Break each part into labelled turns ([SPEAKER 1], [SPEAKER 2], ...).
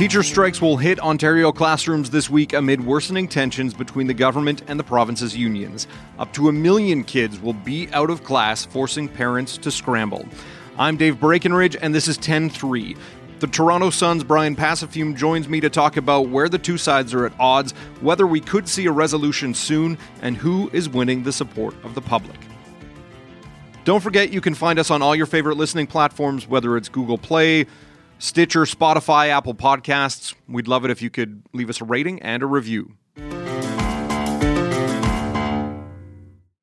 [SPEAKER 1] Teacher strikes will hit Ontario classrooms this week amid worsening tensions between the government and the province's unions. Up to a million kids will be out of class, forcing parents to scramble. I'm Dave Breckenridge, and this is 10 3. The Toronto Sun's Brian Passifiume joins me to talk about where the two sides are at odds, whether we could see a resolution soon, and who is winning the support of the public. Don't forget you can find us on all your favorite listening platforms, whether it's Google Play, Stitcher, Spotify, Apple Podcasts. We'd love it if you could leave us a rating and a review.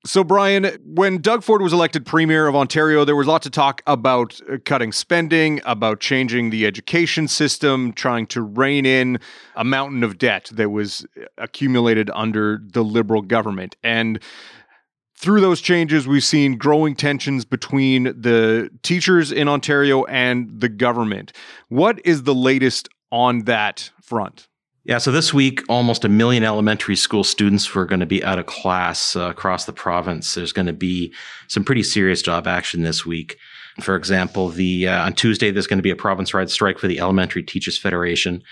[SPEAKER 1] So, Brian, when Doug Ford was elected Premier of Ontario, there was lots of talk about cutting spending, about changing the education system, trying to rein in a mountain of debt that was accumulated under the Liberal government. And through those changes, we've seen growing tensions between the teachers in Ontario and the government. What is the latest on that front?
[SPEAKER 2] Yeah, so this week, almost a million elementary school students were going to be out of class uh, across the province. There's going to be some pretty serious job action this week. For example, the uh, on Tuesday there's going to be a province-wide strike for the Elementary Teachers Federation.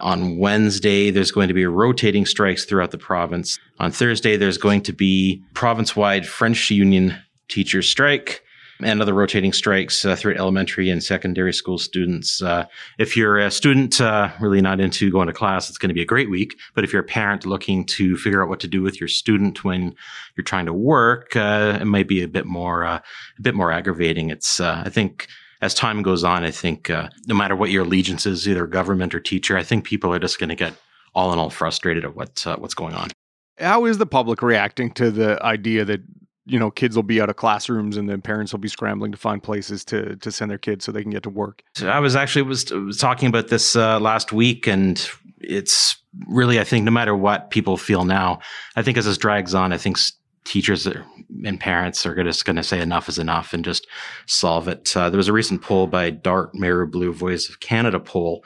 [SPEAKER 2] On Wednesday, there's going to be rotating strikes throughout the province. On Thursday, there's going to be province wide French union teachers strike and other rotating strikes uh, throughout elementary and secondary school students. Uh, if you're a student uh, really not into going to class, it's going to be a great week. But if you're a parent looking to figure out what to do with your student when you're trying to work, uh, it might be a bit more uh, a bit more aggravating. It's uh, I think as time goes on, I think uh, no matter what your allegiance is, either government or teacher, I think people are just going to get all in all frustrated at what uh, what's going on.
[SPEAKER 1] How is the public reacting to the idea that you know kids will be out of classrooms and then parents will be scrambling to find places to to send their kids so they can get to work?
[SPEAKER 2] So I was actually was, was talking about this uh, last week, and it's really I think no matter what people feel now, I think as this drags on, I think teachers and parents are just going to say enough is enough and just solve it. Uh, there was a recent poll by Dart Maru/Blue Voice of Canada poll,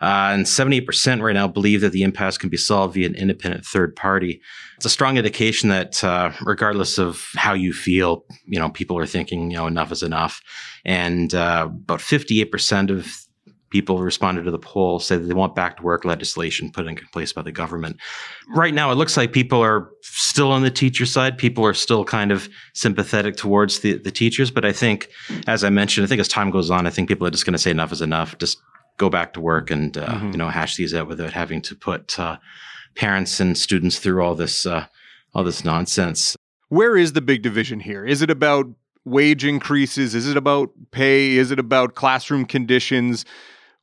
[SPEAKER 2] uh, and 78% right now believe that the impasse can be solved via an independent third party. It's a strong indication that uh, regardless of how you feel, you know, people are thinking, you know, enough is enough. And uh, about 58% of people responded to the poll said they want back to work legislation put in place by the government. Right now, it looks like people are still on the teacher side. People are still kind of sympathetic towards the, the teachers. But I think, as I mentioned, I think as time goes on, I think people are just going to say enough is enough. Just go back to work and, uh, mm-hmm. you know, hash these out without having to put uh, parents and students through all this, uh, all this nonsense.
[SPEAKER 1] Where is the big division here? Is it about wage increases? Is it about pay? Is it about classroom conditions?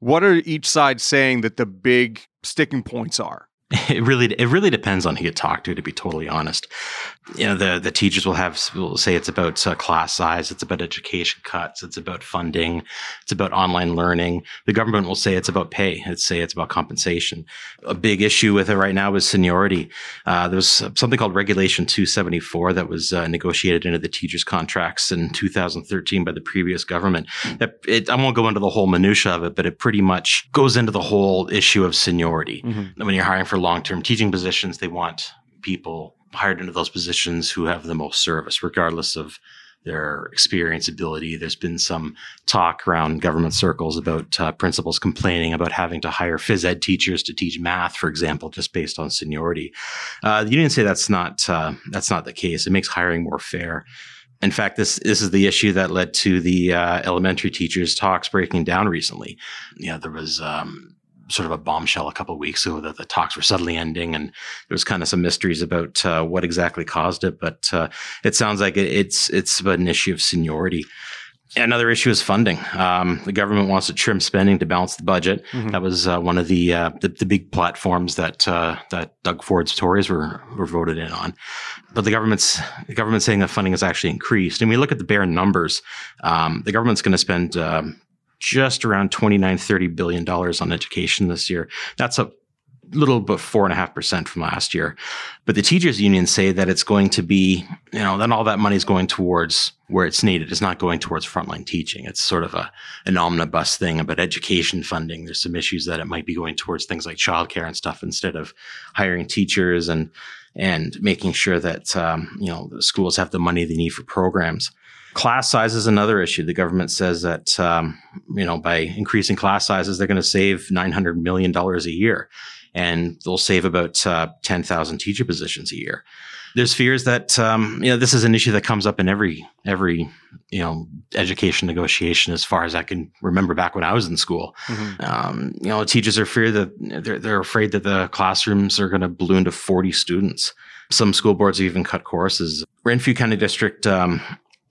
[SPEAKER 1] What are each side saying that the big sticking points are?
[SPEAKER 2] It really it really depends on who you talk to. To be totally honest, you know the the teachers will have will say it's about uh, class size, it's about education cuts, it's about funding, it's about online learning. The government will say it's about pay, it's say it's about compensation. A big issue with it right now is seniority. Uh, there was something called Regulation 274 that was uh, negotiated into the teachers' contracts in 2013 by the previous government. It, it, I won't go into the whole minutia of it, but it pretty much goes into the whole issue of seniority. Mm-hmm. When you're hiring for for long term teaching positions, they want people hired into those positions who have the most service, regardless of their experience ability. There's been some talk around government circles about uh, principals complaining about having to hire phys ed teachers to teach math, for example, just based on seniority. Uh, the union say that's not uh, that's not the case. It makes hiring more fair. In fact, this this is the issue that led to the uh, elementary teachers talks breaking down recently. Yeah, there was um, sort of a bombshell a couple weeks ago that the talks were suddenly ending, and there was kind of some mysteries about uh, what exactly caused it. But uh, it sounds like it, it's it's an issue of seniority. Another issue is funding. Um, the government wants to trim spending to balance the budget. Mm-hmm. That was uh, one of the, uh, the, the big platforms that uh, that Doug Ford's Tories were were voted in on. But the government's the government's saying that funding has actually increased. And we look at the bare numbers. Um, the government's going to spend um, just around 29, 30 billion dollars on education this year. That's a little bit four and a half percent from last year. But the teachers unions say that it's going to be, you know, then all that money is going towards where it's needed. It's not going towards frontline teaching. It's sort of a an omnibus thing about education funding. There's some issues that it might be going towards things like childcare and stuff instead of hiring teachers and and making sure that um, you know schools have the money they need for programs. Class size is another issue. The government says that um, you know by increasing class sizes, they're going to save nine hundred million dollars a year, and they'll save about uh, ten thousand teacher positions a year there's fears that um, you know this is an issue that comes up in every every you know education negotiation as far as I can remember back when I was in school. Mm-hmm. Um, you know, teachers are fear that they're they're afraid that the classrooms are going to balloon to 40 students. Some school boards even cut courses. Renfrew County District um,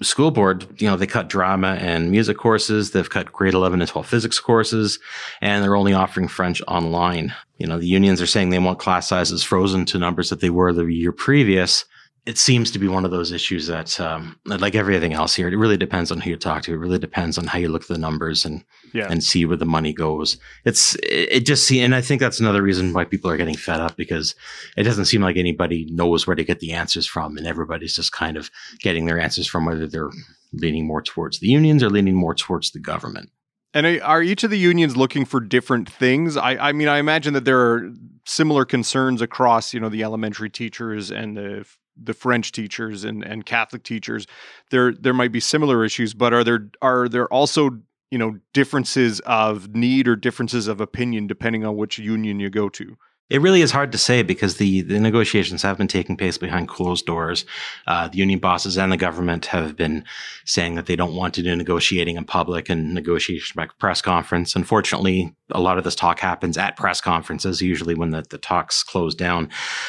[SPEAKER 2] school board, you know, they cut drama and music courses. They've cut grade 11 and 12 physics courses, and they're only offering French online. You know, the unions are saying they want class sizes frozen to numbers that they were the year previous it seems to be one of those issues that, um, like everything else here, it really depends on who you talk to. It really depends on how you look at the numbers and yeah. and see where the money goes. It's it, just see, and I think that's another reason why people are getting fed up because it doesn't seem like anybody knows where to get the answers from, and everybody's just kind of getting their answers from whether they're leaning more towards the unions or leaning more towards the government.
[SPEAKER 1] And are each of the unions looking for different things? I, I mean, I imagine that there are similar concerns across, you know, the elementary teachers and the the French teachers and, and Catholic teachers, there there might be similar issues, but are there are there also you know differences of need or differences of opinion depending on which union you go to?
[SPEAKER 2] It really is hard to say because the, the negotiations have been taking place behind closed doors. Uh, the union bosses and the government have been saying that they don't want to do negotiating in public and negotiation by press conference. Unfortunately, a lot of this talk happens at press conferences, usually when the, the talks close down.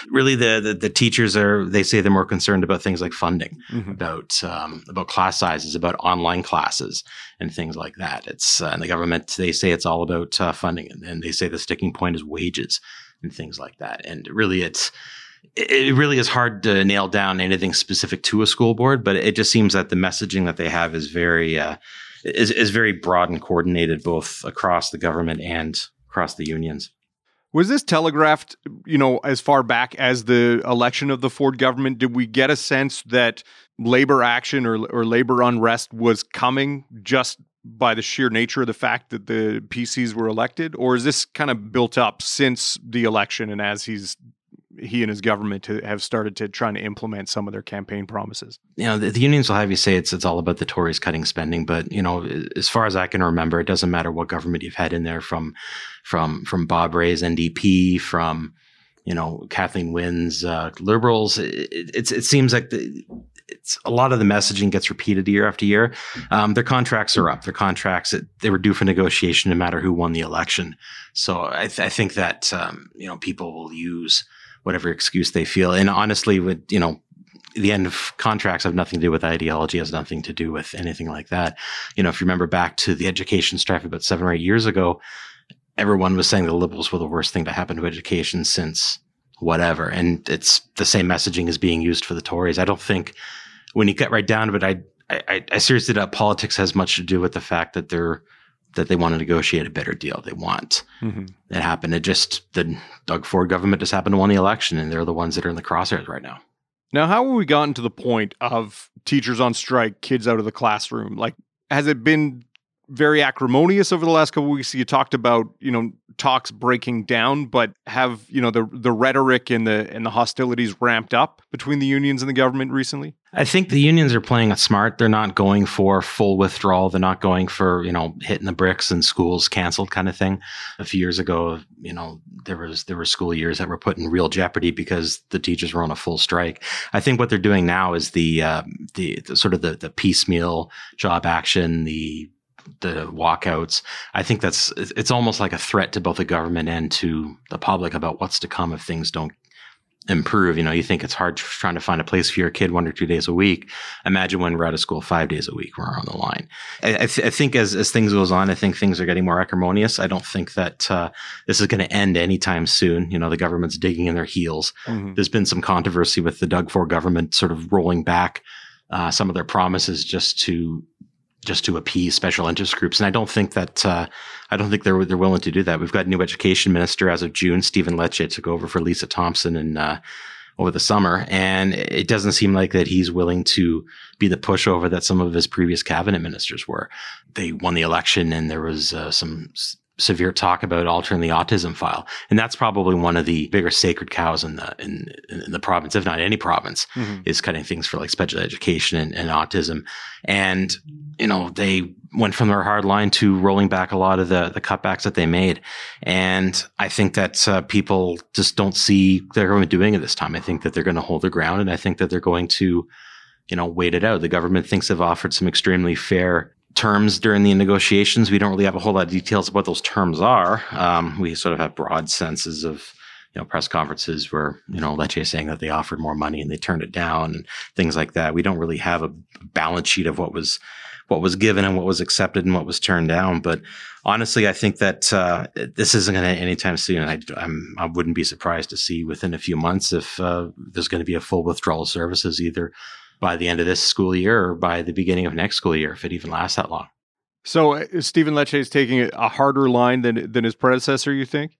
[SPEAKER 2] Really, the, the, the teachers are, they say they're more concerned about things like funding, mm-hmm. about, um, about class sizes, about online classes and things like that. It's, uh, and the government, they say it's all about uh, funding and, and they say the sticking point is wages and things like that. And really, it's it really is hard to nail down anything specific to a school board, but it just seems that the messaging that they have is very uh, is is very broad and coordinated both across the government and across the unions.
[SPEAKER 1] Was this telegraphed, you know, as far back as the election of the Ford government? Did we get a sense that labor action or, or labor unrest was coming just by the sheer nature of the fact that the PCs were elected, or is this kind of built up since the election and as he's he and his government have started to trying to implement some of their campaign promises.
[SPEAKER 2] You know, the, the, unions will have you say it's it's all about the Tories cutting spending, but you know, as far as I can remember, it doesn't matter what government you've had in there from from from Bob Rae's NDP, from you know Kathleen Wynne's uh, Liberals. It, it, it seems like the, it's a lot of the messaging gets repeated year after year. Um, their contracts are up. Their contracts they were due for negotiation no matter who won the election. So I, th- I think that um, you know people will use whatever excuse they feel. And honestly, with you know the end of contracts have nothing to do with ideology, has nothing to do with anything like that. You know, if you remember back to the education strife about seven or eight years ago, everyone was saying the liberals were the worst thing to happen to education since whatever. And it's the same messaging is being used for the Tories. I don't think when you get right down to it, I, I, I seriously doubt politics has much to do with the fact that they're that they want to negotiate a better deal. They want mm-hmm. it happened. It just the Doug Ford government just happened to win the election, and they're the ones that are in the crosshairs right now.
[SPEAKER 1] Now, how have we gotten to the point of teachers on strike, kids out of the classroom? Like, has it been very acrimonious over the last couple weeks. You talked about you know talks breaking down, but have you know the the rhetoric and the and the hostilities ramped up between the unions and the government recently?
[SPEAKER 2] I think the unions are playing smart. They're not going for full withdrawal. They're not going for you know hitting the bricks and schools canceled kind of thing. A few years ago, you know there was there were school years that were put in real jeopardy because the teachers were on a full strike. I think what they're doing now is the uh, the, the sort of the the piecemeal job action, the the walkouts. I think that's it's almost like a threat to both the government and to the public about what's to come if things don't improve. You know, you think it's hard trying to find a place for your kid one or two days a week. Imagine when we're out of school five days a week, we're on the line. I, I, th- I think as, as things goes on, I think things are getting more acrimonious. I don't think that uh, this is going to end anytime soon. You know, the government's digging in their heels. Mm-hmm. There's been some controversy with the Doug Ford government sort of rolling back uh, some of their promises just to just to appease special interest groups. And I don't think that uh, I don't think they're they're willing to do that. We've got a new education minister as of June. Stephen Lecce took over for Lisa Thompson and uh, over the summer, and it doesn't seem like that he's willing to be the pushover that some of his previous cabinet ministers were. They won the election, and there was uh, some severe talk about altering the autism file, and that's probably one of the bigger sacred cows in the in, in the province, if not any province, mm-hmm. is cutting things for like special education and, and, autism. And you know they went from their hard line to rolling back a lot of the the cutbacks that they made, and I think that uh, people just don't see the government doing it this time. I think that they're going to hold their ground, and I think that they're going to you know wait it out. The government thinks they've offered some extremely fair terms during the negotiations. We don't really have a whole lot of details of what those terms are. Um, we sort of have broad senses of you know press conferences where you know Lecce saying that they offered more money and they turned it down and things like that. We don't really have a balance sheet of what was what was given and what was accepted and what was turned down. But honestly, I think that uh, this isn't going to anytime soon. I, I'm, I wouldn't be surprised to see within a few months if uh, there's going to be a full withdrawal of services either by the end of this school year or by the beginning of next school year, if it even lasts that long.
[SPEAKER 1] So uh, Stephen Lecce is taking a harder line than than his predecessor. You think?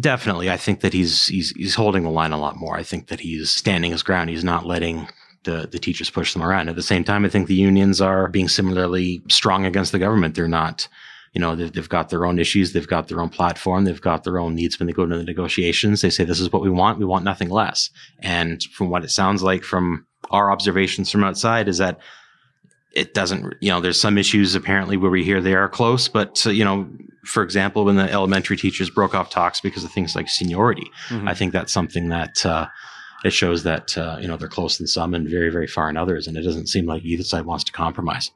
[SPEAKER 2] Definitely, I think that he's he's he's holding the line a lot more. I think that he's standing his ground. He's not letting the the teachers push them around. At the same time, I think the unions are being similarly strong against the government. They're not you know, they've, they've, got their own issues. They've got their own platform. They've got their own needs when they go into the negotiations. They say, this is what we want. We want nothing less. And from what it sounds like from our observations from outside is that it doesn't, you know, there's some issues apparently where we hear they are close, but, uh, you know, for example, when the elementary teachers broke off talks because of things like seniority, mm-hmm. I think that's something that, uh, it shows that, uh, you know, they're close in some and very, very far in others. And it doesn't seem like either side wants to compromise.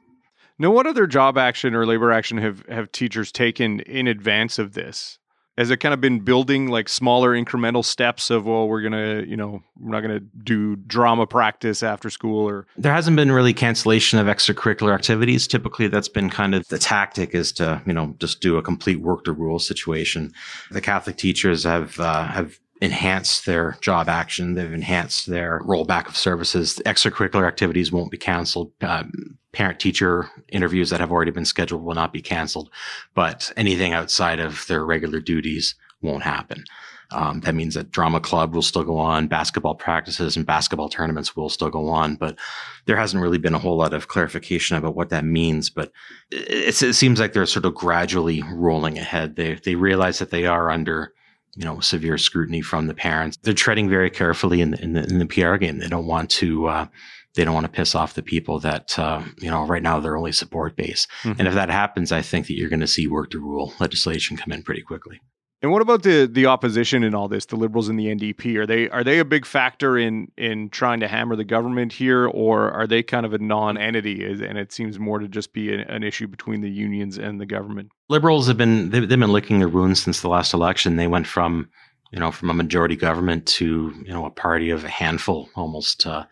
[SPEAKER 1] Now, what other job action or labor action have, have teachers taken in advance of this? Has it kind of been building like smaller incremental steps of well we're gonna you know we're not gonna do drama practice after school or
[SPEAKER 2] there hasn't been really cancellation of extracurricular activities. Typically that's been kind of the tactic is to you know just do a complete work to rule situation. The catholic teachers have uh, have enhanced their job action. They've enhanced their rollback of services. Extracurricular activities won't be canceled. Um, parent teacher interviews that have already been scheduled will not be canceled, but anything outside of their regular duties won't happen. Um, that means that drama club will still go on, basketball practices and basketball tournaments will still go on, but there hasn't really been a whole lot of clarification about what that means. But it seems like they're sort of gradually rolling ahead. They they realize that they are under you know severe scrutiny from the parents. They're treading very carefully in the, in the, in the PR game. They don't want to. Uh, they don't want to piss off the people that uh, you know right now they're only support base. Mm-hmm. And if that happens, I think that you're going to see work to rule legislation come in pretty quickly.
[SPEAKER 1] And what about the the opposition in all this? The Liberals and the NDP are they are they a big factor in in trying to hammer the government here, or are they kind of a non-entity? And it seems more to just be an, an issue between the unions and the government.
[SPEAKER 2] Liberals have been they've, they've been licking their wounds since the last election. They went from you know from a majority government to you know a party of a handful almost. Uh,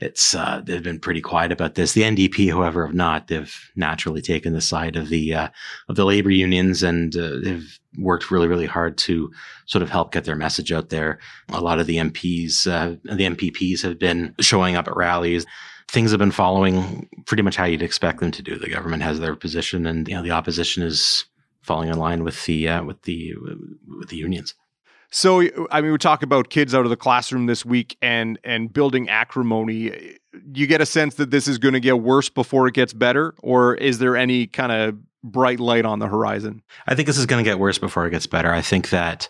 [SPEAKER 2] it's uh, they've been pretty quiet about this. The NDP, however, have not. They've naturally taken the side of the uh, of the labor unions, and uh, they've worked really, really hard to sort of help get their message out there. A lot of the MPs, uh, the MPPs, have been showing up at rallies. Things have been following pretty much how you'd expect them to do. The government has their position, and you know the opposition is falling in line with the uh, with the with the unions.
[SPEAKER 1] So, I mean, we talk about kids out of the classroom this week and and building acrimony. You get a sense that this is going to get worse before it gets better, or is there any kind of bright light on the horizon?
[SPEAKER 2] I think this is going to get worse before it gets better. I think that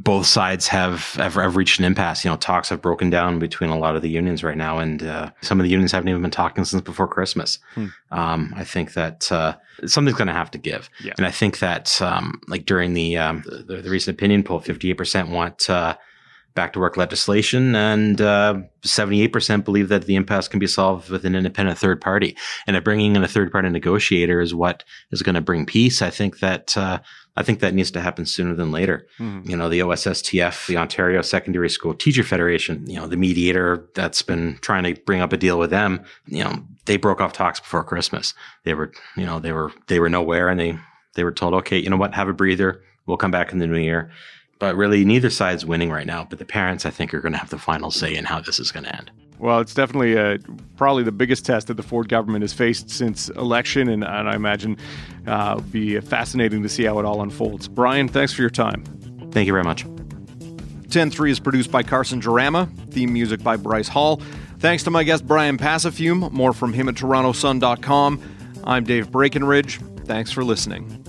[SPEAKER 2] both sides have, have, have reached an impasse. You know, talks have broken down between a lot of the unions right now, and uh, some of the unions haven't even been talking since before Christmas. Hmm. Um, I think that uh, something's going to have to give, yeah. and I think that um, like during the, um, the, the recent opinion poll, fifty eight percent want uh, back to work legislation, and uh, seventy eight percent believe that the impasse can be solved with an independent third party, and that bringing in a third party negotiator is what is going to bring peace. I think that uh, I think that needs to happen sooner than later. Mm-hmm. You know, the OSSTF, the Ontario Secondary School Teacher Federation, you know, the mediator that's been trying to bring up a deal with them, you know, they broke off talks before Christmas. They were, you know, they were they were nowhere and they they were told, okay, you know what, have a breather. We'll come back in the new year. But really, neither side's winning right now. But the parents, I think, are going to have the final say in how this is going to end.
[SPEAKER 1] Well, it's definitely uh, probably the biggest test that the Ford government has faced since election, and, and I imagine uh, it'll be fascinating to see how it all unfolds. Brian, thanks for your time.
[SPEAKER 2] Thank you very much.
[SPEAKER 1] 10-3 is produced by Carson Jarama, theme music by Bryce Hall. Thanks to my guest Brian Passifiume. More from him at TorontoSun.com. I'm Dave Breckenridge. Thanks for listening.